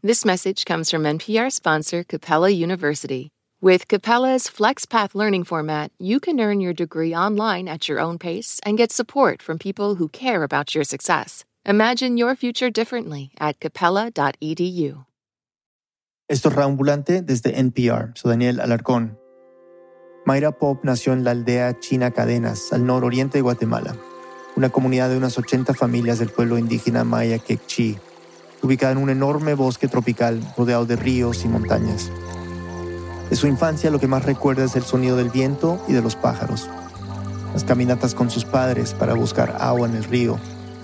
This message comes from NPR sponsor Capella University. With Capella's FlexPath learning format, you can earn your degree online at your own pace and get support from people who care about your success. Imagine your future differently at capella.edu. Esto es Raambulante desde NPR. Soy Daniel Alarcón. Mayra Pop nació en la aldea China Cadenas, al nororiente de Guatemala, una comunidad de unas 80 familias del pueblo indígena maya Quechí, ubicada en un enorme bosque tropical rodeado de ríos y montañas. De su infancia lo que más recuerda es el sonido del viento y de los pájaros, las caminatas con sus padres para buscar agua en el río,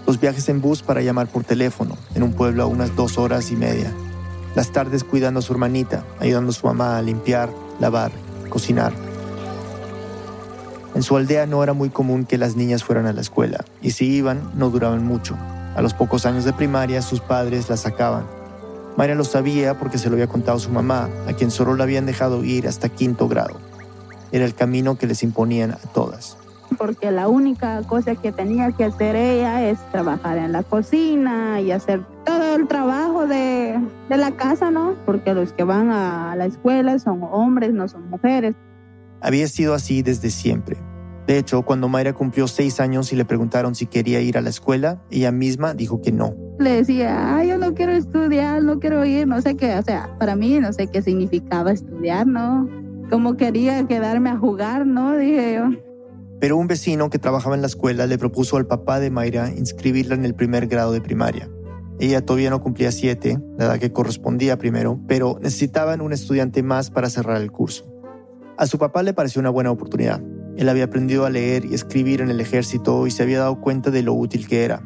los viajes en bus para llamar por teléfono en un pueblo a unas dos horas y media, las tardes cuidando a su hermanita, ayudando a su mamá a limpiar, lavar, cocinar. En su aldea no era muy común que las niñas fueran a la escuela, y si iban, no duraban mucho. A los pocos años de primaria, sus padres las sacaban Mayra lo sabía porque se lo había contado su mamá, a quien solo la habían dejado ir hasta quinto grado. Era el camino que les imponían a todas. Porque la única cosa que tenía que hacer ella es trabajar en la cocina y hacer todo el trabajo de, de la casa, ¿no? Porque los que van a la escuela son hombres, no son mujeres. Había sido así desde siempre. De hecho, cuando Mayra cumplió seis años y le preguntaron si quería ir a la escuela, ella misma dijo que no. Le decía, ay, yo no quiero estudiar, no quiero ir, no sé qué, o sea, para mí no sé qué significaba estudiar, ¿no? Como quería quedarme a jugar, ¿no? Dije yo. Pero un vecino que trabajaba en la escuela le propuso al papá de Mayra inscribirla en el primer grado de primaria. Ella todavía no cumplía siete, la edad que correspondía primero, pero necesitaban un estudiante más para cerrar el curso. A su papá le pareció una buena oportunidad, él había aprendido a leer y escribir en el ejército y se había dado cuenta de lo útil que era.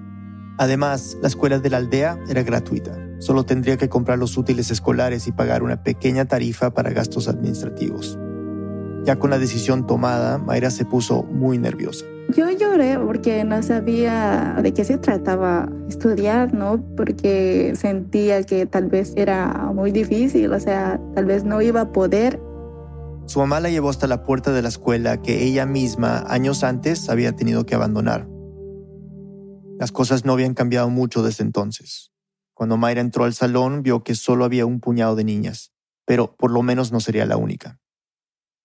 Además, la escuela de la aldea era gratuita. Solo tendría que comprar los útiles escolares y pagar una pequeña tarifa para gastos administrativos. Ya con la decisión tomada, Mayra se puso muy nerviosa. Yo lloré porque no sabía de qué se trataba estudiar, ¿no? Porque sentía que tal vez era muy difícil, o sea, tal vez no iba a poder su mamá la llevó hasta la puerta de la escuela que ella misma años antes había tenido que abandonar. Las cosas no habían cambiado mucho desde entonces. Cuando Mayra entró al salón vio que solo había un puñado de niñas, pero por lo menos no sería la única.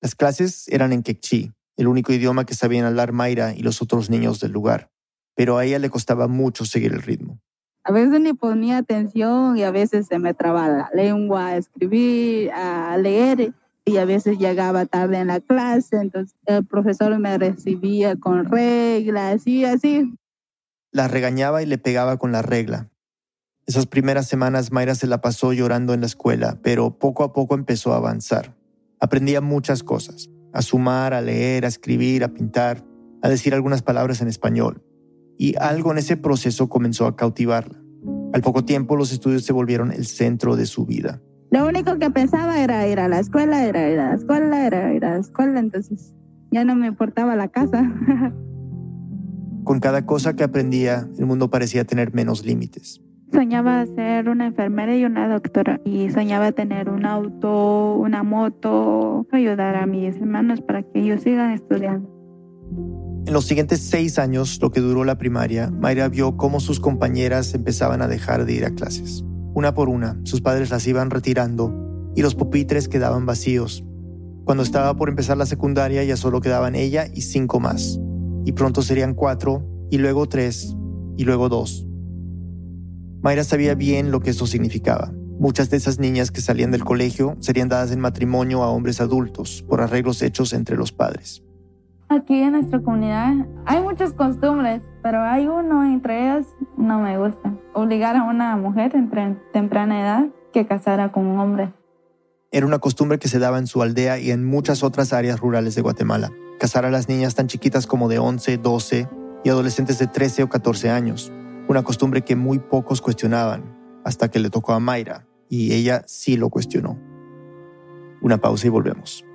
Las clases eran en quechí, el único idioma que sabían hablar Mayra y los otros niños del lugar, pero a ella le costaba mucho seguir el ritmo. A veces ni ponía atención y a veces se me trababa la lengua a escribir, a leer y a veces llegaba tarde en la clase, entonces el profesor me recibía con reglas y así. La regañaba y le pegaba con la regla. Esas primeras semanas Mayra se la pasó llorando en la escuela, pero poco a poco empezó a avanzar. Aprendía muchas cosas, a sumar, a leer, a escribir, a pintar, a decir algunas palabras en español. Y algo en ese proceso comenzó a cautivarla. Al poco tiempo los estudios se volvieron el centro de su vida. Lo único que pensaba era ir a la escuela, era ir a la escuela, era ir a la escuela, entonces ya no me importaba la casa. Con cada cosa que aprendía, el mundo parecía tener menos límites. Soñaba ser una enfermera y una doctora y soñaba tener un auto, una moto, ayudar a mis hermanos para que ellos sigan estudiando. En los siguientes seis años, lo que duró la primaria, Mayra vio cómo sus compañeras empezaban a dejar de ir a clases. Una por una, sus padres las iban retirando y los pupitres quedaban vacíos. Cuando estaba por empezar la secundaria ya solo quedaban ella y cinco más. Y pronto serían cuatro, y luego tres, y luego dos. Mayra sabía bien lo que eso significaba. Muchas de esas niñas que salían del colegio serían dadas en matrimonio a hombres adultos por arreglos hechos entre los padres. Aquí en nuestra comunidad hay muchas costumbres, pero hay uno entre ellas no me gusta. Obligar a una mujer en temprana edad que casara con un hombre. Era una costumbre que se daba en su aldea y en muchas otras áreas rurales de Guatemala. Casar a las niñas tan chiquitas como de 11, 12 y adolescentes de 13 o 14 años. Una costumbre que muy pocos cuestionaban, hasta que le tocó a Mayra, y ella sí lo cuestionó. Una pausa y volvemos.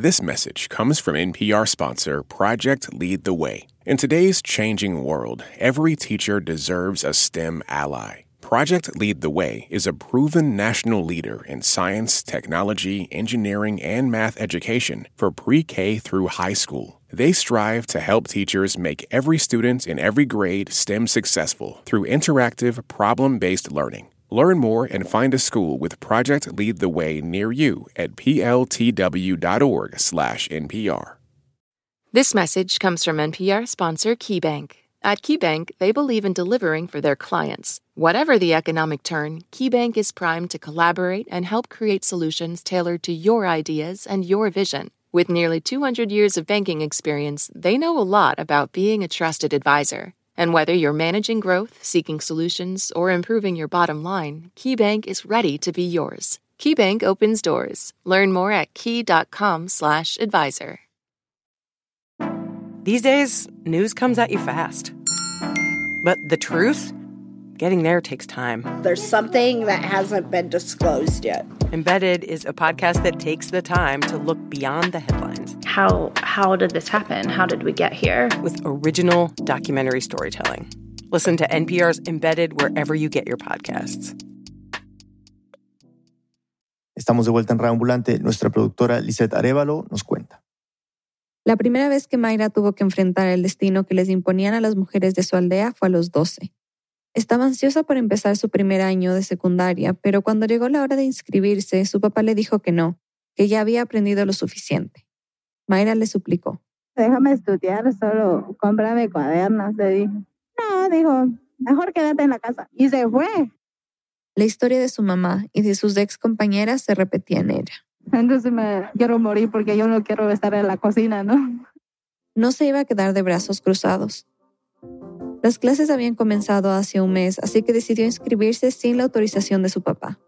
This message comes from NPR sponsor Project Lead the Way. In today's changing world, every teacher deserves a STEM ally. Project Lead the Way is a proven national leader in science, technology, engineering, and math education for pre K through high school. They strive to help teachers make every student in every grade STEM successful through interactive, problem based learning. Learn more and find a school with Project Lead the Way near you at pltw.org/npr. This message comes from NPR sponsor KeyBank. At KeyBank, they believe in delivering for their clients. Whatever the economic turn, KeyBank is primed to collaborate and help create solutions tailored to your ideas and your vision. With nearly 200 years of banking experience, they know a lot about being a trusted advisor. And whether you're managing growth, seeking solutions, or improving your bottom line, KeyBank is ready to be yours. KeyBank opens doors. Learn more at key.com/advisor. These days, news comes at you fast. But the truth, getting there takes time. There's something that hasn't been disclosed yet. Embedded is a podcast that takes the time to look beyond the headlines how how did this happen? How did we get here? with original documentary storytelling. Listen to NPR's Embedded wherever you get your podcasts. Estamos de vuelta en Reambulante. Nuestra productora Lisette Arevalo nos cuenta. La primera vez que Mayra tuvo que enfrentar el destino que les imponían a las mujeres de su aldea fue a los 12. Estaba ansiosa por empezar su primer año de secundaria, pero cuando llegó la hora de inscribirse, su papá le dijo que no, que ya había aprendido lo suficiente. Mayra le suplicó. Déjame estudiar, solo cómprame cuadernos, le dije. No, dijo, mejor quédate en la casa. Y se fue. La historia de su mamá y de sus ex compañeras se repetía en ella. Entonces me quiero morir porque yo no quiero estar en la cocina, ¿no? No se iba a quedar de brazos cruzados. Las clases habían comenzado hace un mes, así que decidió inscribirse sin la autorización de su papá.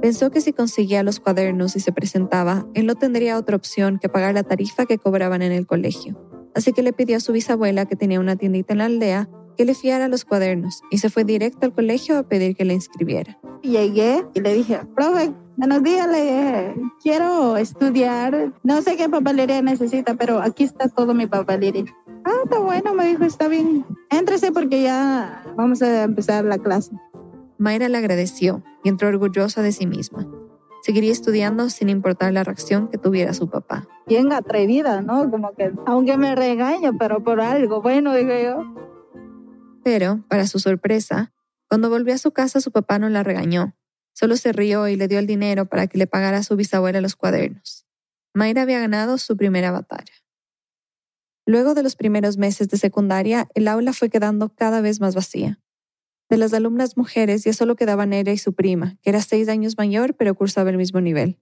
Pensó que si conseguía los cuadernos y se presentaba, él no tendría otra opción que pagar la tarifa que cobraban en el colegio. Así que le pidió a su bisabuela, que tenía una tiendita en la aldea, que le fiara los cuadernos y se fue directo al colegio a pedir que le inscribiera. Llegué y le dije, profe, buenos días, le dije, quiero estudiar. No sé qué papelería necesita, pero aquí está todo mi papelería. Ah, está bueno, me dijo, está bien. Éntrese porque ya vamos a empezar la clase. Mayra le agradeció y entró orgullosa de sí misma. Seguiría estudiando sin importar la reacción que tuviera su papá. Bien atrevida, ¿no? Como que, aunque me regaño, pero por algo bueno, digo yo. Pero, para su sorpresa, cuando volvió a su casa su papá no la regañó. Solo se rió y le dio el dinero para que le pagara a su bisabuela los cuadernos. Mayra había ganado su primera batalla. Luego de los primeros meses de secundaria, el aula fue quedando cada vez más vacía. De las alumnas mujeres ya solo quedaban ella y su prima, que era seis años mayor pero cursaba el mismo nivel.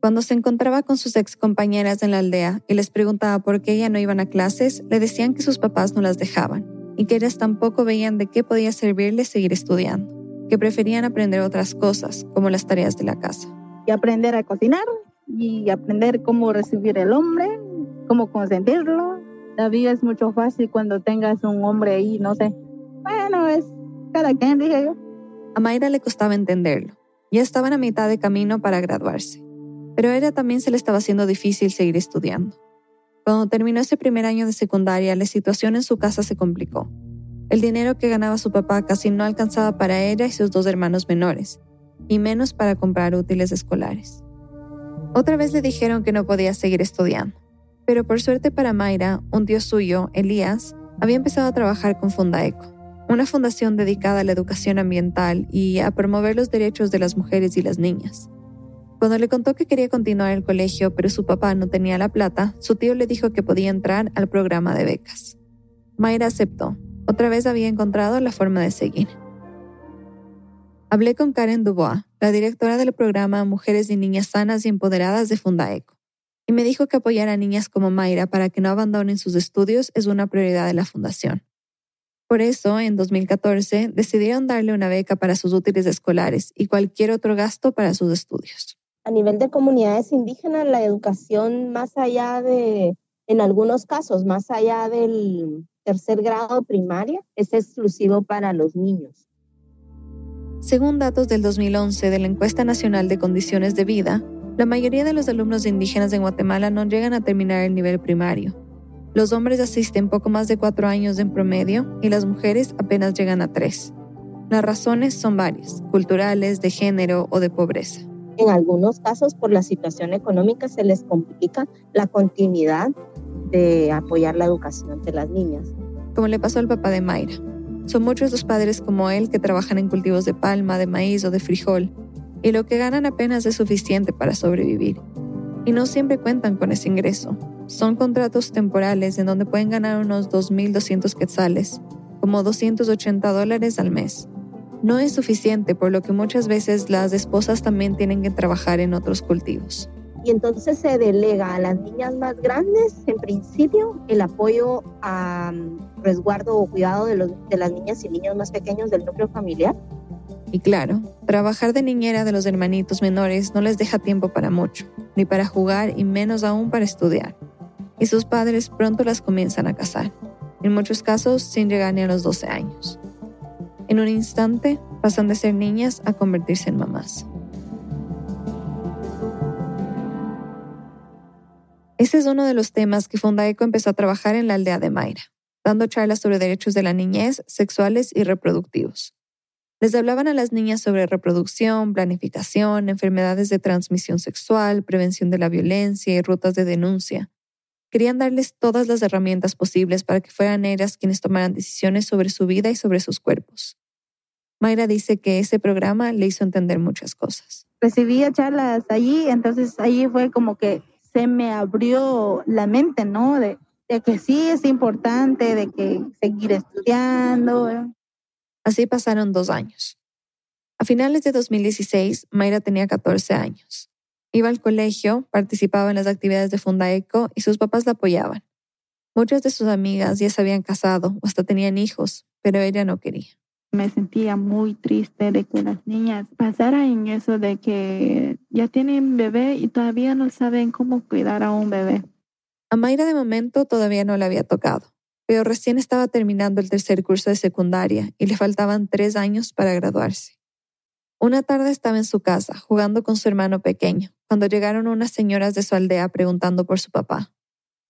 Cuando se encontraba con sus ex compañeras en la aldea y les preguntaba por qué ella no iban a clases, le decían que sus papás no las dejaban y que ellas tampoco veían de qué podía servirles seguir estudiando, que preferían aprender otras cosas, como las tareas de la casa. Y aprender a cocinar y aprender cómo recibir el hombre, cómo consentirlo. La vida es mucho fácil cuando tengas un hombre ahí, no sé, bueno, es cada quien, dije yo. A Mayra le costaba entenderlo. Ya estaban a mitad de camino para graduarse. Pero a ella también se le estaba haciendo difícil seguir estudiando. Cuando terminó ese primer año de secundaria, la situación en su casa se complicó. El dinero que ganaba su papá casi no alcanzaba para ella y sus dos hermanos menores, y menos para comprar útiles escolares. Otra vez le dijeron que no podía seguir estudiando, pero por suerte para Mayra, un tío suyo, Elías, había empezado a trabajar con Fundaeco una fundación dedicada a la educación ambiental y a promover los derechos de las mujeres y las niñas. Cuando le contó que quería continuar el colegio, pero su papá no tenía la plata, su tío le dijo que podía entrar al programa de becas. Mayra aceptó. Otra vez había encontrado la forma de seguir. Hablé con Karen Dubois, la directora del programa Mujeres y Niñas Sanas y Empoderadas de Fundaeco, y me dijo que apoyar a niñas como Mayra para que no abandonen sus estudios es una prioridad de la fundación. Por eso, en 2014, decidieron darle una beca para sus útiles escolares y cualquier otro gasto para sus estudios. A nivel de comunidades indígenas, la educación más allá de, en algunos casos, más allá del tercer grado primaria, es exclusivo para los niños. Según datos del 2011 de la Encuesta Nacional de Condiciones de Vida, la mayoría de los alumnos indígenas en Guatemala no llegan a terminar el nivel primario los hombres asisten poco más de cuatro años en promedio y las mujeres apenas llegan a tres. Las razones son varias, culturales, de género o de pobreza. En algunos casos, por la situación económica, se les complica la continuidad de apoyar la educación de las niñas. Como le pasó al papá de Mayra. Son muchos los padres como él que trabajan en cultivos de palma, de maíz o de frijol, y lo que ganan apenas es suficiente para sobrevivir. Y no siempre cuentan con ese ingreso. Son contratos temporales en donde pueden ganar unos 2.200 quetzales, como 280 dólares al mes. No es suficiente, por lo que muchas veces las esposas también tienen que trabajar en otros cultivos. Y entonces se delega a las niñas más grandes, en principio, el apoyo a resguardo o cuidado de, los, de las niñas y niños más pequeños del núcleo familiar. Y claro, trabajar de niñera de los hermanitos menores no les deja tiempo para mucho, ni para jugar y menos aún para estudiar. Y sus padres pronto las comienzan a casar, en muchos casos sin llegar ni a los 12 años. En un instante pasan de ser niñas a convertirse en mamás. Ese es uno de los temas que Fundaeco empezó a trabajar en la aldea de Mayra, dando charlas sobre derechos de la niñez, sexuales y reproductivos. Les hablaban a las niñas sobre reproducción, planificación, enfermedades de transmisión sexual, prevención de la violencia y rutas de denuncia. Querían darles todas las herramientas posibles para que fueran ellas quienes tomaran decisiones sobre su vida y sobre sus cuerpos. Mayra dice que ese programa le hizo entender muchas cosas. Recibía charlas allí, entonces allí fue como que se me abrió la mente, ¿no? De, de que sí es importante, de que seguir estudiando. Así pasaron dos años. A finales de 2016, Mayra tenía 14 años. Iba al colegio, participaba en las actividades de Fundaeco y sus papás la apoyaban. Muchas de sus amigas ya se habían casado o hasta tenían hijos, pero ella no quería. Me sentía muy triste de que las niñas pasaran en eso de que ya tienen bebé y todavía no saben cómo cuidar a un bebé. A Mayra de momento todavía no le había tocado, pero recién estaba terminando el tercer curso de secundaria y le faltaban tres años para graduarse. Una tarde estaba en su casa jugando con su hermano pequeño, cuando llegaron unas señoras de su aldea preguntando por su papá.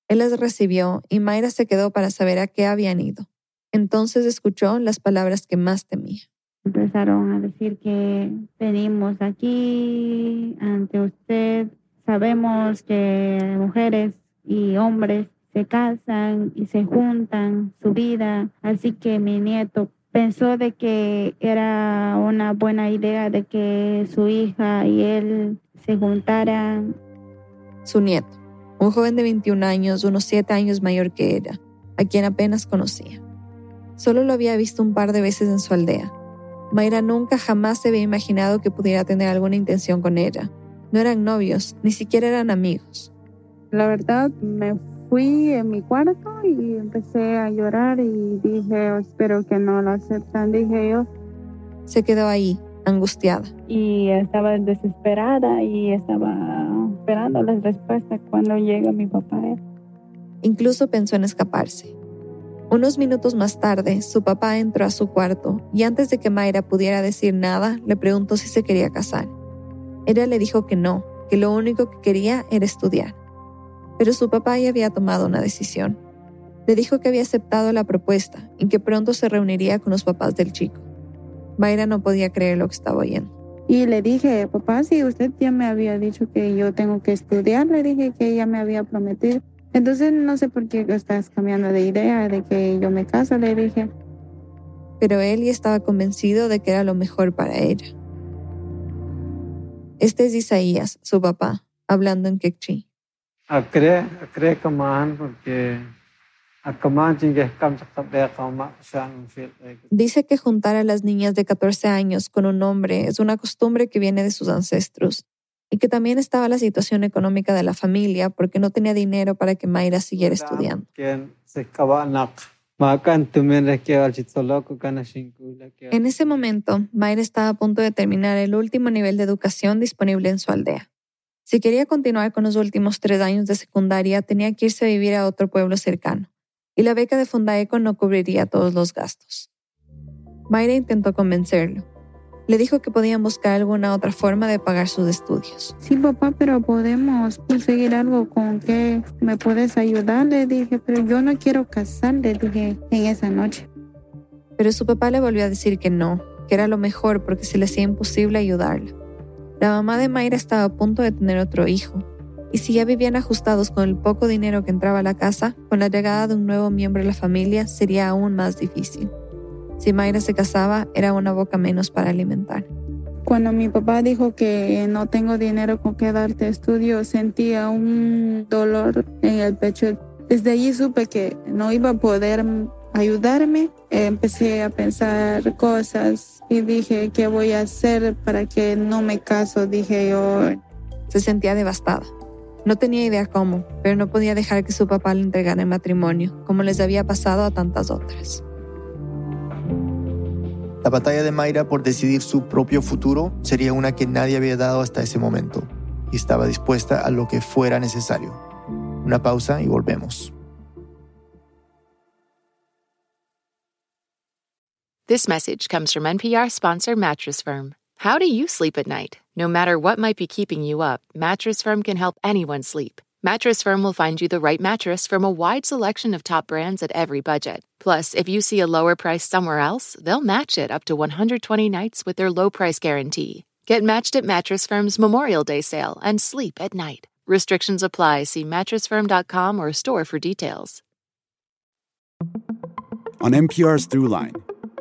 Él las recibió y Mayra se quedó para saber a qué habían ido. Entonces escuchó las palabras que más temía. Empezaron a decir que venimos aquí ante usted. Sabemos que mujeres y hombres se casan y se juntan su vida, así que mi nieto pensó de que era una buena idea de que su hija y él se juntaran. Su nieto, un joven de 21 años, unos 7 años mayor que ella, a quien apenas conocía. Solo lo había visto un par de veces en su aldea. Mayra nunca jamás se había imaginado que pudiera tener alguna intención con ella. No eran novios, ni siquiera eran amigos. La verdad, me fui en mi cuarto y empecé a llorar y dije, oh, espero que no lo aceptan, dije yo. Se quedó ahí, angustiada. Y estaba desesperada y estaba esperando las respuestas cuando llega mi papá. Incluso pensó en escaparse. Unos minutos más tarde, su papá entró a su cuarto y antes de que Mayra pudiera decir nada, le preguntó si se quería casar. Ella le dijo que no, que lo único que quería era estudiar pero su papá ya había tomado una decisión. Le dijo que había aceptado la propuesta y que pronto se reuniría con los papás del chico. Mayra no podía creer lo que estaba oyendo. Y le dije, papá, si usted ya me había dicho que yo tengo que estudiar, le dije que ella me había prometido. Entonces no sé por qué estás cambiando de idea de que yo me caso, le dije. Pero él ya estaba convencido de que era lo mejor para ella. Este es Isaías, su papá, hablando en quechí. Dice que juntar a las niñas de 14 años con un hombre es una costumbre que viene de sus ancestros y que también estaba la situación económica de la familia porque no tenía dinero para que Mayra siguiera estudiando. En ese momento, Mayra estaba a punto de terminar el último nivel de educación disponible en su aldea. Si quería continuar con los últimos tres años de secundaria, tenía que irse a vivir a otro pueblo cercano, y la beca de Fundaeco no cubriría todos los gastos. Mayra intentó convencerlo. Le dijo que podían buscar alguna otra forma de pagar sus estudios. Sí, papá, pero podemos conseguir algo con que me puedes ayudar, le dije, pero yo no quiero casar, le dije en esa noche. Pero su papá le volvió a decir que no, que era lo mejor porque se le hacía imposible ayudarla. La mamá de Mayra estaba a punto de tener otro hijo, y si ya vivían ajustados con el poco dinero que entraba a la casa, con la llegada de un nuevo miembro de la familia sería aún más difícil. Si Mayra se casaba, era una boca menos para alimentar. Cuando mi papá dijo que no tengo dinero con que darte estudio, sentía un dolor en el pecho. Desde allí supe que no iba a poder ayudarme. Empecé a pensar cosas y dije, ¿qué voy a hacer para que no me caso? Dije yo. Se sentía devastada. No tenía idea cómo, pero no podía dejar que su papá le entregara el matrimonio, como les había pasado a tantas otras. La batalla de Mayra por decidir su propio futuro sería una que nadie había dado hasta ese momento, y estaba dispuesta a lo que fuera necesario. Una pausa y volvemos. This message comes from NPR sponsor Mattress Firm. How do you sleep at night? No matter what might be keeping you up, Mattress Firm can help anyone sleep. Mattress Firm will find you the right mattress from a wide selection of top brands at every budget. Plus, if you see a lower price somewhere else, they'll match it up to 120 nights with their low price guarantee. Get matched at Mattress Firm's Memorial Day sale and sleep at night. Restrictions apply. See mattressfirm.com or store for details. On NPR's Throughline,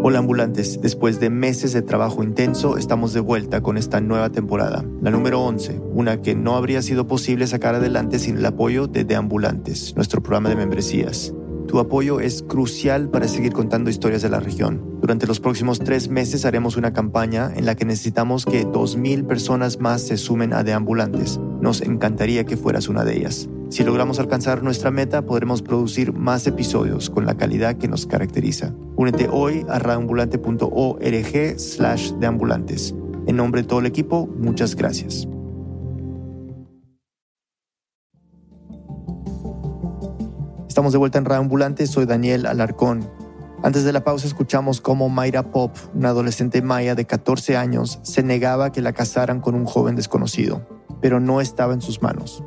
Hola ambulantes, después de meses de trabajo intenso, estamos de vuelta con esta nueva temporada, la número 11, una que no habría sido posible sacar adelante sin el apoyo de Deambulantes, nuestro programa de membresías. Tu apoyo es crucial para seguir contando historias de la región. Durante los próximos tres meses haremos una campaña en la que necesitamos que 2.000 personas más se sumen a Deambulantes. Nos encantaría que fueras una de ellas. Si logramos alcanzar nuestra meta, podremos producir más episodios con la calidad que nos caracteriza. Únete hoy a radioambulante.org slash deambulantes. En nombre de todo el equipo, muchas gracias. Estamos de vuelta en Radio Ambulante, soy Daniel Alarcón. Antes de la pausa escuchamos cómo Mayra Pop, una adolescente maya de 14 años, se negaba que la casaran con un joven desconocido, pero no estaba en sus manos.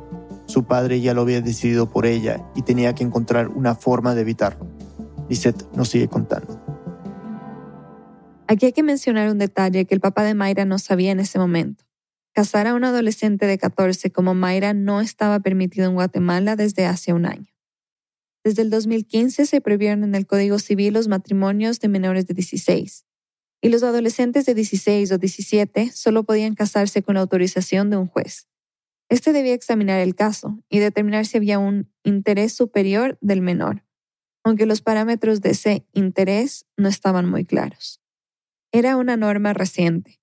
Su padre ya lo había decidido por ella y tenía que encontrar una forma de evitarlo. Lisette nos sigue contando. Aquí hay que mencionar un detalle que el papá de Mayra no sabía en ese momento. Casar a un adolescente de 14 como Mayra no estaba permitido en Guatemala desde hace un año. Desde el 2015 se prohibieron en el Código Civil los matrimonios de menores de 16, y los adolescentes de 16 o 17 solo podían casarse con la autorización de un juez. Este debía examinar el caso y determinar si había un interés superior del menor, aunque los parámetros de ese interés no estaban muy claros. Era una norma reciente,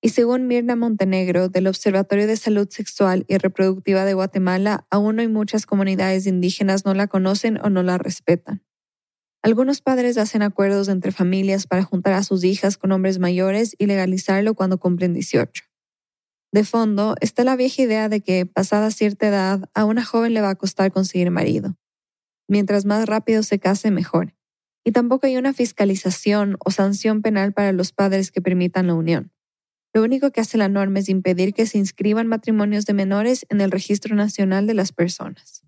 y según Mirna Montenegro del Observatorio de Salud Sexual y Reproductiva de Guatemala, aún hoy muchas comunidades indígenas no la conocen o no la respetan. Algunos padres hacen acuerdos entre familias para juntar a sus hijas con hombres mayores y legalizarlo cuando cumplen 18. De fondo está la vieja idea de que, pasada cierta edad, a una joven le va a costar conseguir marido. Mientras más rápido se case, mejor. Y tampoco hay una fiscalización o sanción penal para los padres que permitan la unión. Lo único que hace la norma es impedir que se inscriban matrimonios de menores en el Registro Nacional de las Personas.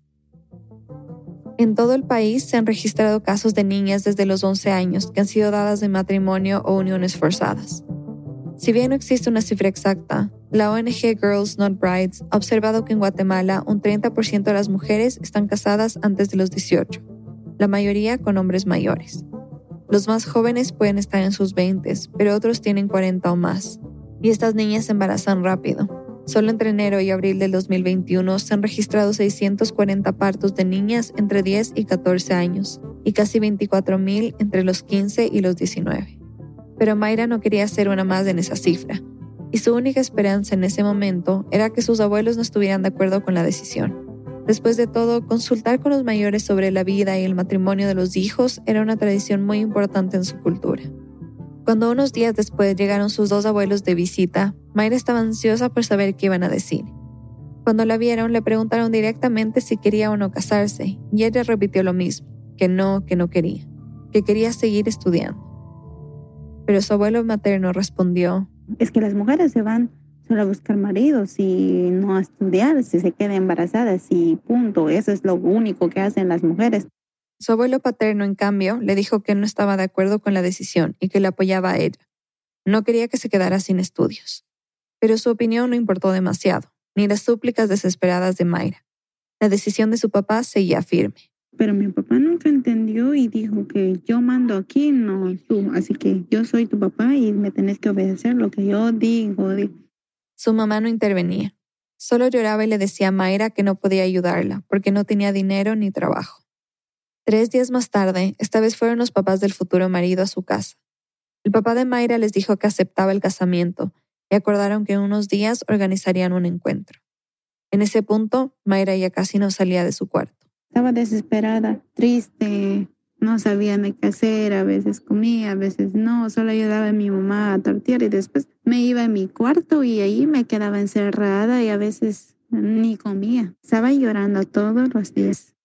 En todo el país se han registrado casos de niñas desde los 11 años que han sido dadas de matrimonio o uniones forzadas. Si bien no existe una cifra exacta, la ONG Girls Not Brides ha observado que en Guatemala un 30% de las mujeres están casadas antes de los 18, la mayoría con hombres mayores. Los más jóvenes pueden estar en sus 20, pero otros tienen 40 o más, y estas niñas se embarazan rápido. Solo entre enero y abril del 2021 se han registrado 640 partos de niñas entre 10 y 14 años y casi 24.000 entre los 15 y los 19. Pero Mayra no quería ser una más en esa cifra, y su única esperanza en ese momento era que sus abuelos no estuvieran de acuerdo con la decisión. Después de todo, consultar con los mayores sobre la vida y el matrimonio de los hijos era una tradición muy importante en su cultura. Cuando unos días después llegaron sus dos abuelos de visita, Mayra estaba ansiosa por saber qué iban a decir. Cuando la vieron, le preguntaron directamente si quería o no casarse, y ella repitió lo mismo, que no, que no quería, que quería seguir estudiando. Pero su abuelo materno respondió, es que las mujeres se van solo a buscar maridos y no a estudiar, si se quedan embarazadas y punto, eso es lo único que hacen las mujeres. Su abuelo paterno, en cambio, le dijo que no estaba de acuerdo con la decisión y que le apoyaba a ella. No quería que se quedara sin estudios. Pero su opinión no importó demasiado, ni las súplicas desesperadas de Mayra. La decisión de su papá seguía firme. Pero mi papá nunca entendió y dijo que yo mando aquí, no tú. Así que yo soy tu papá y me tenés que obedecer lo que yo digo. Su mamá no intervenía. Solo lloraba y le decía a Mayra que no podía ayudarla porque no tenía dinero ni trabajo. Tres días más tarde, esta vez fueron los papás del futuro marido a su casa. El papá de Mayra les dijo que aceptaba el casamiento y acordaron que en unos días organizarían un encuentro. En ese punto, Mayra ya casi no salía de su cuarto. Estaba desesperada, triste, no sabía qué hacer, a veces comía, a veces no, solo ayudaba a mi mamá a tortear y después me iba a mi cuarto y ahí me quedaba encerrada y a veces ni comía. Estaba llorando todos los días.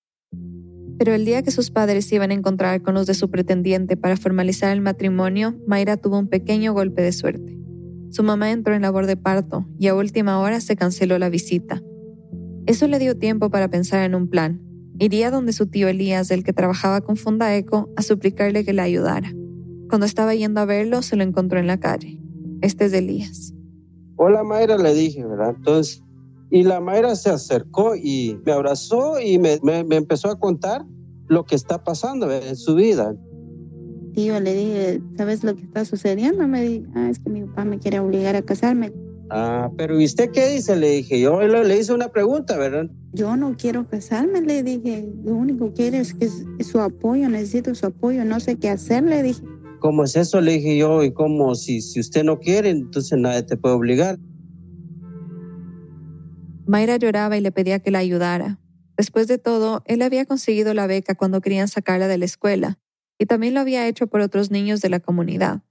Pero el día que sus padres se iban a encontrar con los de su pretendiente para formalizar el matrimonio, Mayra tuvo un pequeño golpe de suerte. Su mamá entró en labor de parto y a última hora se canceló la visita. Eso le dio tiempo para pensar en un plan. Iría donde su tío Elías, del que trabajaba con Fundaeco, a suplicarle que la ayudara. Cuando estaba yendo a verlo, se lo encontró en la calle. Este es Elías. Hola Mayra, le dije, ¿verdad? Entonces, y la Mayra se acercó y me abrazó y me, me, empezó a contar lo que está pasando en su vida. Tío, le dije, ¿sabes lo que está sucediendo? Me dije, ah, es que mi papá me quiere obligar a casarme. Ah, pero ¿y usted qué dice? Le dije, yo le, hice una pregunta, ¿verdad? Yo no quiero casarme, le dije, lo único que quiero es que es su apoyo, necesito su apoyo, no sé qué hacer, le dije. ¿Cómo es eso? Le dije yo, y como si, si usted no quiere, entonces nadie te puede obligar. Mayra lloraba y le pedía que la ayudara. Después de todo, él había conseguido la beca cuando querían sacarla de la escuela, y también lo había hecho por otros niños de la comunidad.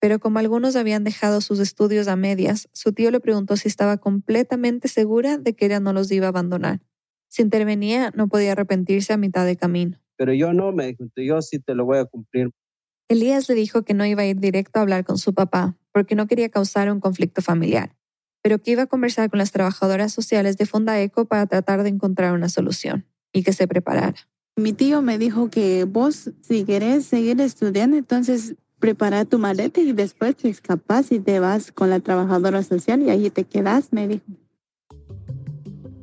Pero como algunos habían dejado sus estudios a medias, su tío le preguntó si estaba completamente segura de que ella no los iba a abandonar. Si intervenía, no podía arrepentirse a mitad de camino. Pero yo no, me dijo, yo sí te lo voy a cumplir. Elías le dijo que no iba a ir directo a hablar con su papá, porque no quería causar un conflicto familiar pero que iba a conversar con las trabajadoras sociales de Fundaeco para tratar de encontrar una solución y que se preparara. Mi tío me dijo que vos, si querés seguir estudiando, entonces prepara tu maleta y después te escapas y te vas con la trabajadora social y ahí te quedas, me dijo.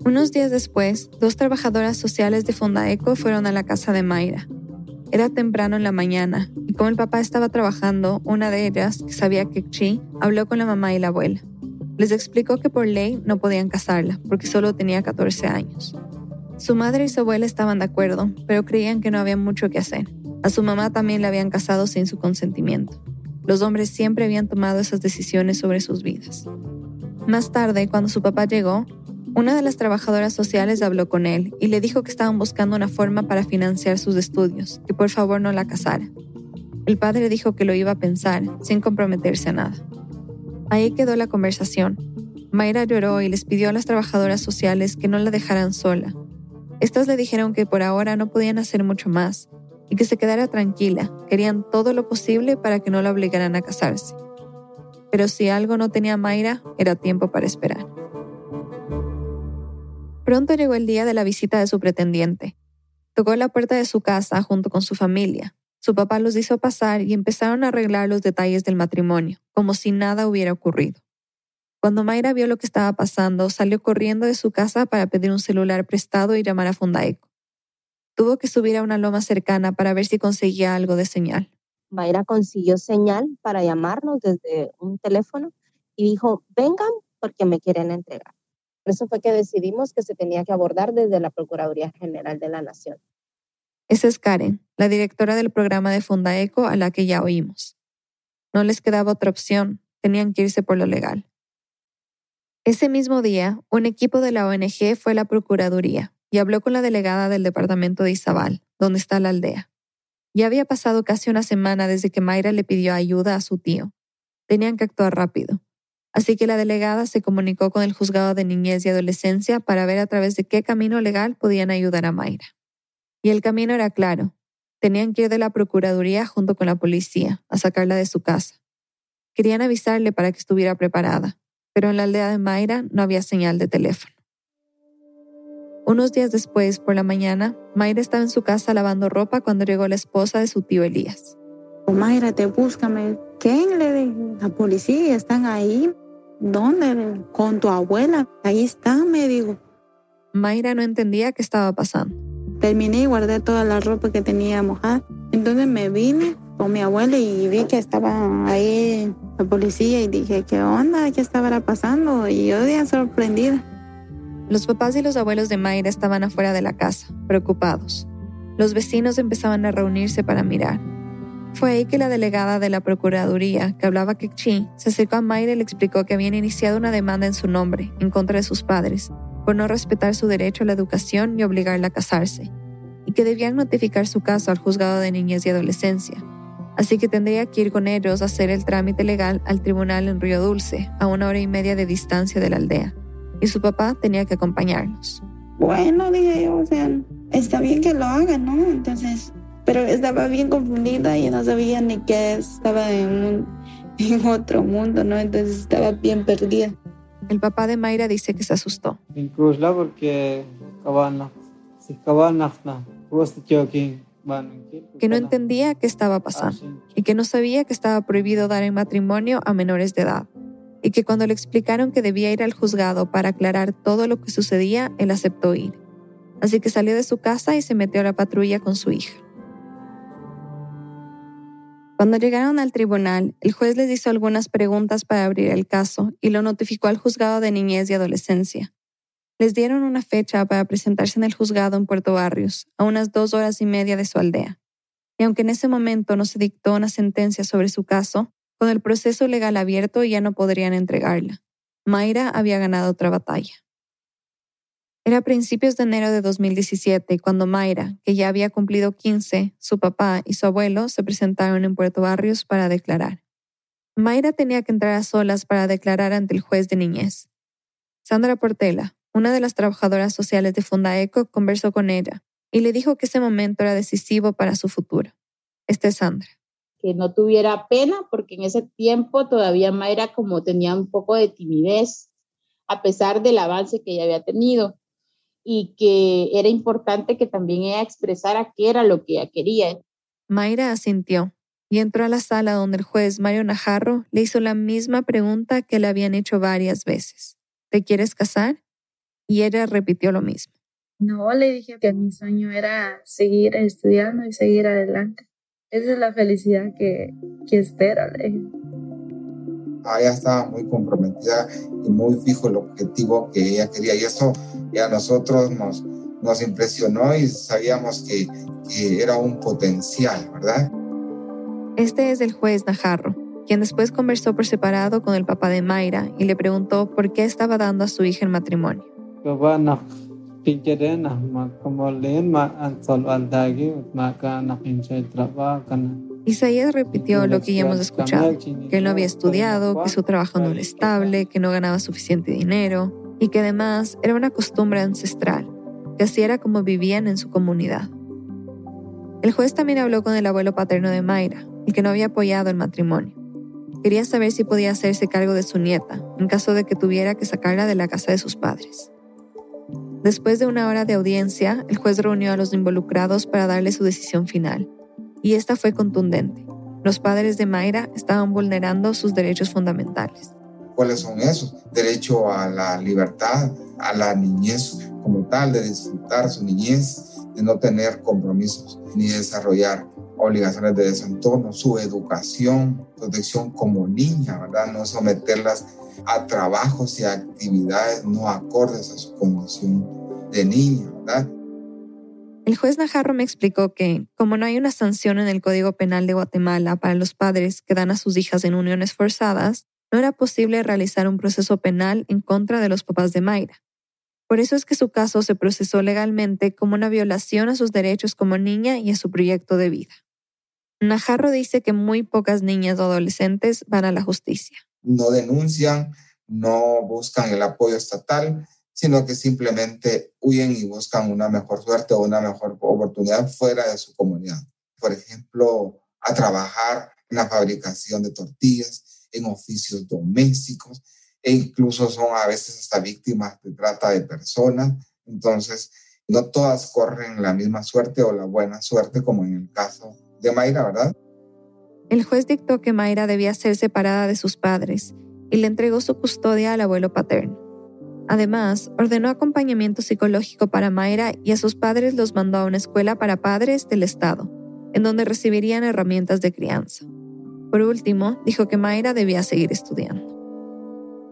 Unos días después, dos trabajadoras sociales de Fundaeco fueron a la casa de Mayra. Era temprano en la mañana y como el papá estaba trabajando, una de ellas, que sabía que Chi, habló con la mamá y la abuela. Les explicó que por ley no podían casarla porque solo tenía 14 años. Su madre y su abuela estaban de acuerdo, pero creían que no había mucho que hacer. A su mamá también la habían casado sin su consentimiento. Los hombres siempre habían tomado esas decisiones sobre sus vidas. Más tarde, cuando su papá llegó, una de las trabajadoras sociales habló con él y le dijo que estaban buscando una forma para financiar sus estudios, que por favor no la casara. El padre dijo que lo iba a pensar, sin comprometerse a nada. Ahí quedó la conversación. Mayra lloró y les pidió a las trabajadoras sociales que no la dejaran sola. Estas le dijeron que por ahora no podían hacer mucho más y que se quedara tranquila, querían todo lo posible para que no la obligaran a casarse. Pero si algo no tenía Mayra, era tiempo para esperar. Pronto llegó el día de la visita de su pretendiente. Tocó la puerta de su casa junto con su familia, su papá los hizo pasar y empezaron a arreglar los detalles del matrimonio, como si nada hubiera ocurrido. Cuando Mayra vio lo que estaba pasando, salió corriendo de su casa para pedir un celular prestado y llamar a Fundaeco. Tuvo que subir a una loma cercana para ver si conseguía algo de señal. Mayra consiguió señal para llamarnos desde un teléfono y dijo, vengan porque me quieren entregar. Por eso fue que decidimos que se tenía que abordar desde la Procuraduría General de la Nación. Esa es Karen, la directora del programa de Fundaeco a la que ya oímos. No les quedaba otra opción, tenían que irse por lo legal. Ese mismo día, un equipo de la ONG fue a la Procuraduría y habló con la delegada del departamento de Izabal, donde está la aldea. Ya había pasado casi una semana desde que Mayra le pidió ayuda a su tío. Tenían que actuar rápido. Así que la delegada se comunicó con el juzgado de niñez y adolescencia para ver a través de qué camino legal podían ayudar a Mayra. Y el camino era claro. Tenían que ir de la Procuraduría junto con la policía a sacarla de su casa. Querían avisarle para que estuviera preparada, pero en la aldea de Mayra no había señal de teléfono. Unos días después, por la mañana, Mayra estaba en su casa lavando ropa cuando llegó la esposa de su tío Elías. Mayra, te búscame. ¿Quién le dijo? La policía están ahí. ¿Dónde? Con tu abuela. Ahí está, me dijo. Mayra no entendía qué estaba pasando. Terminé y guardé toda la ropa que tenía mojada. Entonces me vine con mi abuela y vi que estaba ahí la policía y dije, ¿qué onda? ¿Qué estaba pasando? Y yo día sorprendida. Los papás y los abuelos de Mayra estaban afuera de la casa, preocupados. Los vecinos empezaban a reunirse para mirar. Fue ahí que la delegada de la Procuraduría, que hablaba quechí, se acercó a Mayra y le explicó que habían iniciado una demanda en su nombre, en contra de sus padres, por no respetar su derecho a la educación y obligarla a casarse, y que debían notificar su caso al juzgado de niñez y adolescencia. Así que tendría que ir con ellos a hacer el trámite legal al tribunal en Río Dulce, a una hora y media de distancia de la aldea y su papá tenía que acompañarnos. Bueno, dije yo, o sea, está bien que lo hagan, ¿no? Entonces, pero estaba bien confundida y no sabía ni qué estaba en, en otro mundo, ¿no? Entonces estaba bien perdida. El papá de Mayra dice que se asustó. porque que no entendía qué estaba pasando y que no sabía que estaba prohibido dar en matrimonio a menores de edad y que cuando le explicaron que debía ir al juzgado para aclarar todo lo que sucedía, él aceptó ir. Así que salió de su casa y se metió a la patrulla con su hija. Cuando llegaron al tribunal, el juez les hizo algunas preguntas para abrir el caso y lo notificó al juzgado de niñez y adolescencia. Les dieron una fecha para presentarse en el juzgado en Puerto Barrios, a unas dos horas y media de su aldea. Y aunque en ese momento no se dictó una sentencia sobre su caso, con el proceso legal abierto ya no podrían entregarla. Mayra había ganado otra batalla. Era principios de enero de 2017 cuando Mayra, que ya había cumplido 15, su papá y su abuelo se presentaron en Puerto Barrios para declarar. Mayra tenía que entrar a solas para declarar ante el juez de niñez. Sandra Portela, una de las trabajadoras sociales de Fundaeco, conversó con ella y le dijo que ese momento era decisivo para su futuro. Esta es Sandra que no tuviera pena, porque en ese tiempo todavía Mayra como tenía un poco de timidez, a pesar del avance que ella había tenido, y que era importante que también ella expresara qué era lo que ella quería. Mayra asintió y entró a la sala donde el juez Mario Najarro le hizo la misma pregunta que le habían hecho varias veces. ¿Te quieres casar? Y ella repitió lo mismo. No, le dije que mi sueño era seguir estudiando y seguir adelante. Esa es la felicidad que, que espera. Ah, ella estaba muy comprometida y muy fijo el objetivo que ella quería y eso ya a nosotros nos, nos impresionó y sabíamos que, que era un potencial, ¿verdad? Este es el juez Najarro, quien después conversó por separado con el papá de Mayra y le preguntó por qué estaba dando a su hija en matrimonio. Isaías repitió lo que ya hemos escuchado, que él no había estudiado, que su trabajo no era estable, que no ganaba suficiente dinero y que además era una costumbre ancestral, que así era como vivían en su comunidad. El juez también habló con el abuelo paterno de Mayra, el que no había apoyado el matrimonio. Quería saber si podía hacerse cargo de su nieta en caso de que tuviera que sacarla de la casa de sus padres. Después de una hora de audiencia, el juez reunió a los involucrados para darle su decisión final. Y esta fue contundente. Los padres de Mayra estaban vulnerando sus derechos fundamentales. ¿Cuáles son esos? Derecho a la libertad, a la niñez como tal, de disfrutar su niñez, de no tener compromisos ni desarrollar obligaciones de desentorno, su educación, protección como niña, ¿verdad? No someterlas a trabajos y actividades no acordes a su condición de niña, ¿verdad? El juez Najarro me explicó que, como no hay una sanción en el Código Penal de Guatemala para los padres que dan a sus hijas en uniones forzadas, no era posible realizar un proceso penal en contra de los papás de Mayra. Por eso es que su caso se procesó legalmente como una violación a sus derechos como niña y a su proyecto de vida. Najarro dice que muy pocas niñas o adolescentes van a la justicia no denuncian no buscan el apoyo estatal, sino que simplemente huyen y buscan una mejor suerte o una mejor oportunidad fuera de su comunidad. Por ejemplo, a trabajar en la fabricación de tortillas, en oficios domésticos, e incluso son a veces hasta víctimas de trata de personas. Entonces, no todas corren la misma suerte o la buena suerte como en el caso de Mayra, ¿verdad? El juez dictó que Mayra debía ser separada de sus padres y le entregó su custodia al abuelo paterno. Además, ordenó acompañamiento psicológico para Mayra y a sus padres los mandó a una escuela para padres del Estado, en donde recibirían herramientas de crianza. Por último, dijo que Mayra debía seguir estudiando.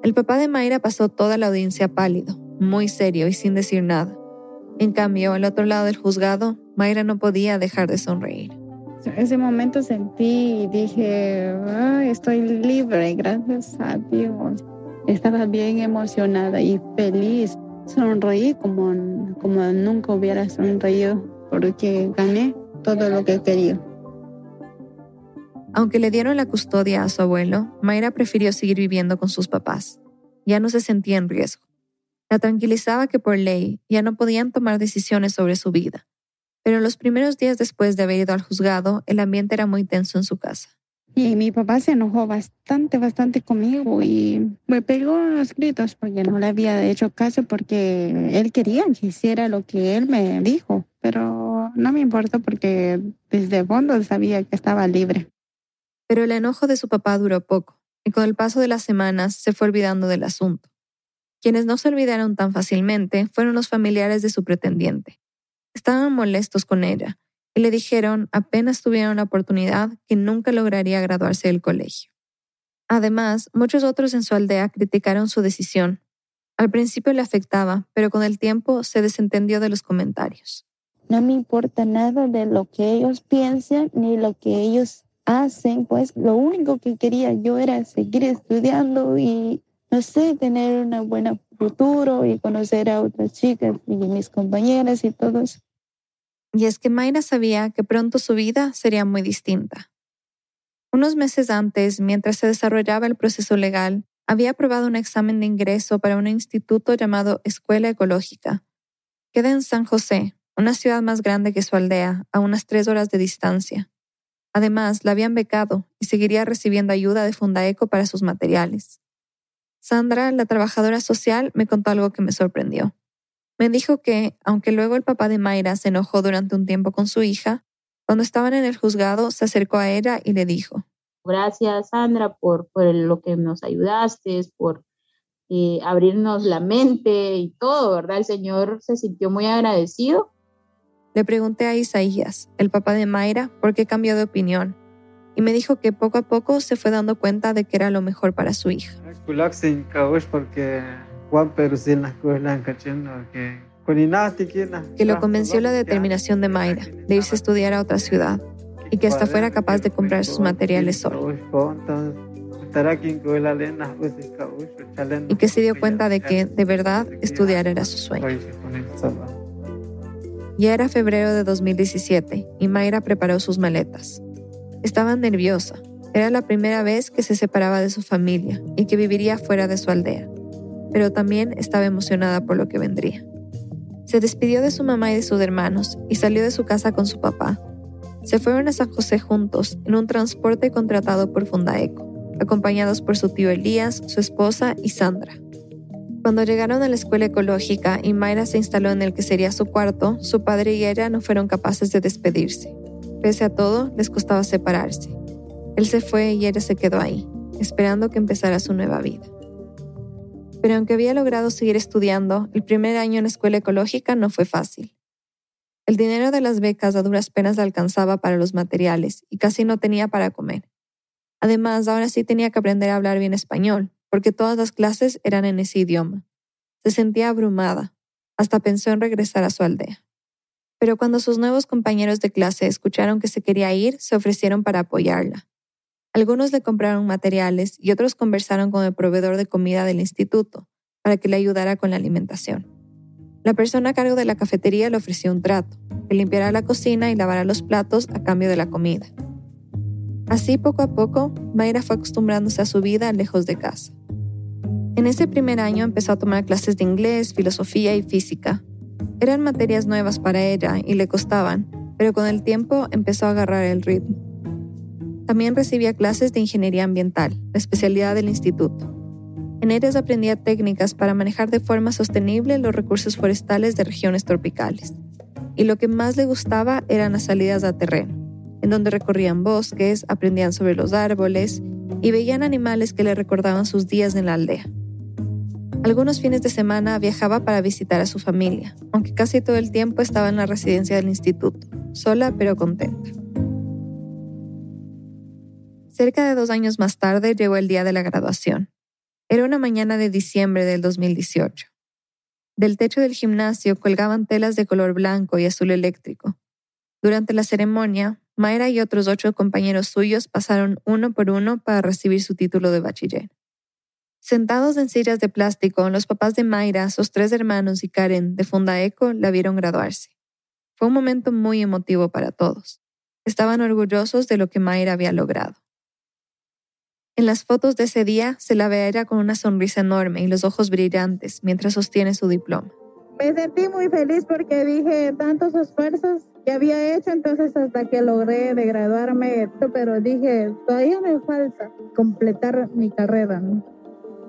El papá de Mayra pasó toda la audiencia pálido, muy serio y sin decir nada. En cambio, al otro lado del juzgado, Mayra no podía dejar de sonreír. En ese momento sentí y dije, estoy libre, gracias a Dios. Estaba bien emocionada y feliz. Sonreí como, como nunca hubiera sonreído porque gané todo lo que quería. Aunque le dieron la custodia a su abuelo, Mayra prefirió seguir viviendo con sus papás. Ya no se sentía en riesgo. La tranquilizaba que por ley ya no podían tomar decisiones sobre su vida. Pero los primeros días después de haber ido al juzgado, el ambiente era muy tenso en su casa. Y mi papá se enojó bastante, bastante conmigo y me pegó los gritos porque no le había hecho caso porque él quería que hiciera lo que él me dijo, pero no me importó porque desde fondo sabía que estaba libre. Pero el enojo de su papá duró poco, y con el paso de las semanas se fue olvidando del asunto. Quienes no se olvidaron tan fácilmente fueron los familiares de su pretendiente. Estaban molestos con ella y le dijeron apenas tuvieron la oportunidad que nunca lograría graduarse del colegio. Además, muchos otros en su aldea criticaron su decisión. Al principio le afectaba, pero con el tiempo se desentendió de los comentarios. No me importa nada de lo que ellos piensan ni lo que ellos hacen, pues lo único que quería yo era seguir estudiando y, no sé, tener un buen futuro y conocer a otras chicas y mis compañeras y todos. Y es que Mayra sabía que pronto su vida sería muy distinta. Unos meses antes, mientras se desarrollaba el proceso legal, había aprobado un examen de ingreso para un instituto llamado Escuela Ecológica. Queda en San José, una ciudad más grande que su aldea, a unas tres horas de distancia. Además, la habían becado y seguiría recibiendo ayuda de Fundaeco para sus materiales. Sandra, la trabajadora social, me contó algo que me sorprendió. Me dijo que, aunque luego el papá de Mayra se enojó durante un tiempo con su hija, cuando estaban en el juzgado se acercó a ella y le dijo, Gracias Sandra por, por lo que nos ayudaste, por eh, abrirnos la mente y todo, ¿verdad? El Señor se sintió muy agradecido le pregunté a Isaías, el papá de Mayra, por qué cambió de opinión, y me dijo que poco a poco se fue dando cuenta de que era lo mejor para su hija. Que lo convenció la determinación de Mayra de irse a estudiar a otra ciudad y que hasta fuera capaz de comprar sus materiales solo. Y que se dio cuenta de que, de verdad, estudiar era su sueño. Ya era febrero de 2017 y Mayra preparó sus maletas. Estaba nerviosa. Era la primera vez que se separaba de su familia y que viviría fuera de su aldea. Pero también estaba emocionada por lo que vendría. Se despidió de su mamá y de sus hermanos y salió de su casa con su papá. Se fueron a San José juntos en un transporte contratado por Fundaeco, acompañados por su tío Elías, su esposa y Sandra. Cuando llegaron a la escuela ecológica y Mayra se instaló en el que sería su cuarto, su padre y ella no fueron capaces de despedirse. Pese a todo, les costaba separarse. Él se fue y ella se quedó ahí, esperando que empezara su nueva vida. Pero aunque había logrado seguir estudiando, el primer año en la escuela ecológica no fue fácil. El dinero de las becas a duras penas alcanzaba para los materiales y casi no tenía para comer. Además, ahora sí tenía que aprender a hablar bien español, porque todas las clases eran en ese idioma. Se sentía abrumada, hasta pensó en regresar a su aldea. Pero cuando sus nuevos compañeros de clase escucharon que se quería ir, se ofrecieron para apoyarla. Algunos le compraron materiales y otros conversaron con el proveedor de comida del instituto para que le ayudara con la alimentación. La persona a cargo de la cafetería le ofreció un trato, que limpiara la cocina y lavara los platos a cambio de la comida. Así, poco a poco, Mayra fue acostumbrándose a su vida lejos de casa. En ese primer año empezó a tomar clases de inglés, filosofía y física. Eran materias nuevas para ella y le costaban, pero con el tiempo empezó a agarrar el ritmo. También recibía clases de ingeniería ambiental, la especialidad del instituto. En ellas aprendía técnicas para manejar de forma sostenible los recursos forestales de regiones tropicales. Y lo que más le gustaba eran las salidas a terreno, en donde recorrían bosques, aprendían sobre los árboles y veían animales que le recordaban sus días en la aldea. Algunos fines de semana viajaba para visitar a su familia, aunque casi todo el tiempo estaba en la residencia del instituto, sola pero contenta. Cerca de dos años más tarde llegó el día de la graduación. Era una mañana de diciembre del 2018. Del techo del gimnasio colgaban telas de color blanco y azul eléctrico. Durante la ceremonia, Mayra y otros ocho compañeros suyos pasaron uno por uno para recibir su título de bachiller. Sentados en sillas de plástico, los papás de Mayra, sus tres hermanos y Karen de Fundaeco la vieron graduarse. Fue un momento muy emotivo para todos. Estaban orgullosos de lo que Mayra había logrado. En las fotos de ese día se la ve a ella con una sonrisa enorme y los ojos brillantes mientras sostiene su diploma. Me sentí muy feliz porque dije tantos esfuerzos que había hecho, entonces hasta que logré de graduarme, pero dije, todavía me falta completar mi carrera.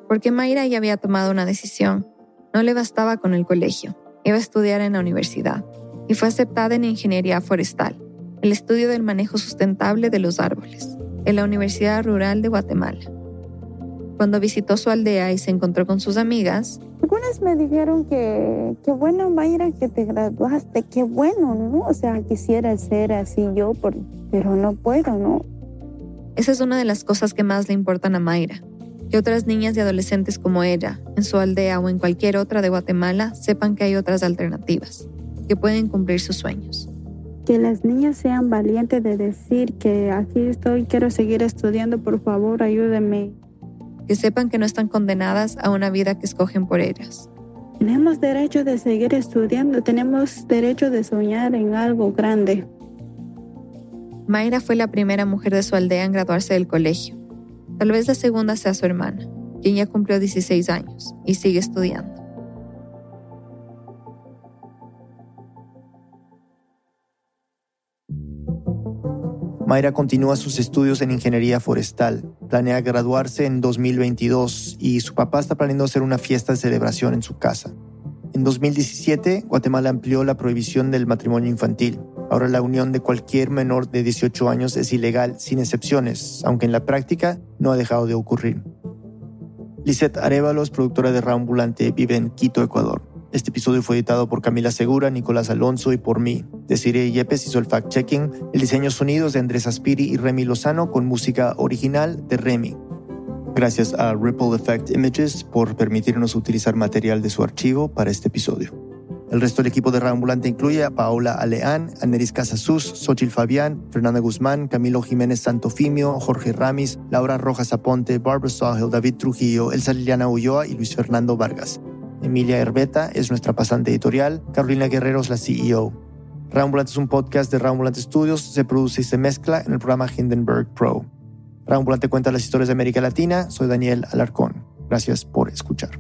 Porque Mayra ya había tomado una decisión. No le bastaba con el colegio, iba a estudiar en la universidad y fue aceptada en ingeniería forestal, el estudio del manejo sustentable de los árboles, en la Universidad Rural de Guatemala. Cuando visitó su aldea y se encontró con sus amigas, algunas me dijeron que qué bueno Mayra que te graduaste, qué bueno, ¿no? O sea, quisiera ser así yo, pero no puedo, ¿no? Esa es una de las cosas que más le importan a Mayra, que otras niñas y adolescentes como ella, en su aldea o en cualquier otra de Guatemala, sepan que hay otras alternativas, que pueden cumplir sus sueños. Que las niñas sean valientes de decir que aquí estoy, quiero seguir estudiando, por favor, ayúdenme. Que sepan que no están condenadas a una vida que escogen por ellas. Tenemos derecho de seguir estudiando, tenemos derecho de soñar en algo grande. Mayra fue la primera mujer de su aldea en graduarse del colegio Tal vez la segunda sea su hermana, quien ya cumplió 16 años y sigue estudiando. Mayra continúa sus estudios en ingeniería forestal, planea graduarse en 2022 y su papá está planeando hacer una fiesta de celebración en su casa. En 2017, Guatemala amplió la prohibición del matrimonio infantil, Ahora la unión de cualquier menor de 18 años es ilegal sin excepciones, aunque en la práctica no ha dejado de ocurrir. Lisette Arevalos, productora de Rambulante, vive en Quito, Ecuador. Este episodio fue editado por Camila Segura, Nicolás Alonso y por mí. Desiree Yepes hizo el fact-checking, el diseño sonidos de Andrés Aspiri y Remy Lozano con música original de Remy. Gracias a Ripple Effect Images por permitirnos utilizar material de su archivo para este episodio. El resto del equipo de Ambulante incluye a Paola Aleán, Aneris Casasus, Xochil Fabián, Fernanda Guzmán, Camilo Jiménez Santofimio, Jorge Ramis, Laura Rojas Aponte, Barbara Sahel, David Trujillo, Elsa Liliana Ulloa y Luis Fernando Vargas. Emilia Herbeta es nuestra pasante editorial, Carolina Guerrero es la CEO. Rambulante es un podcast de Rambulante Studios, se produce y se mezcla en el programa Hindenburg Pro. Rambulante cuenta las historias de América Latina, soy Daniel Alarcón. Gracias por escuchar.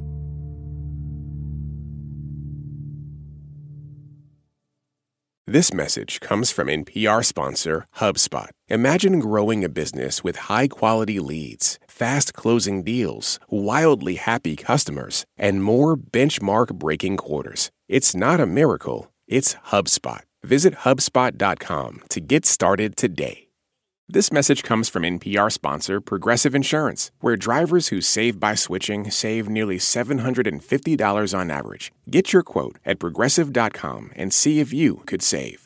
This message comes from NPR sponsor HubSpot. Imagine growing a business with high quality leads, fast closing deals, wildly happy customers, and more benchmark breaking quarters. It's not a miracle, it's HubSpot. Visit HubSpot.com to get started today. This message comes from NPR sponsor Progressive Insurance, where drivers who save by switching save nearly $750 on average. Get your quote at progressive.com and see if you could save.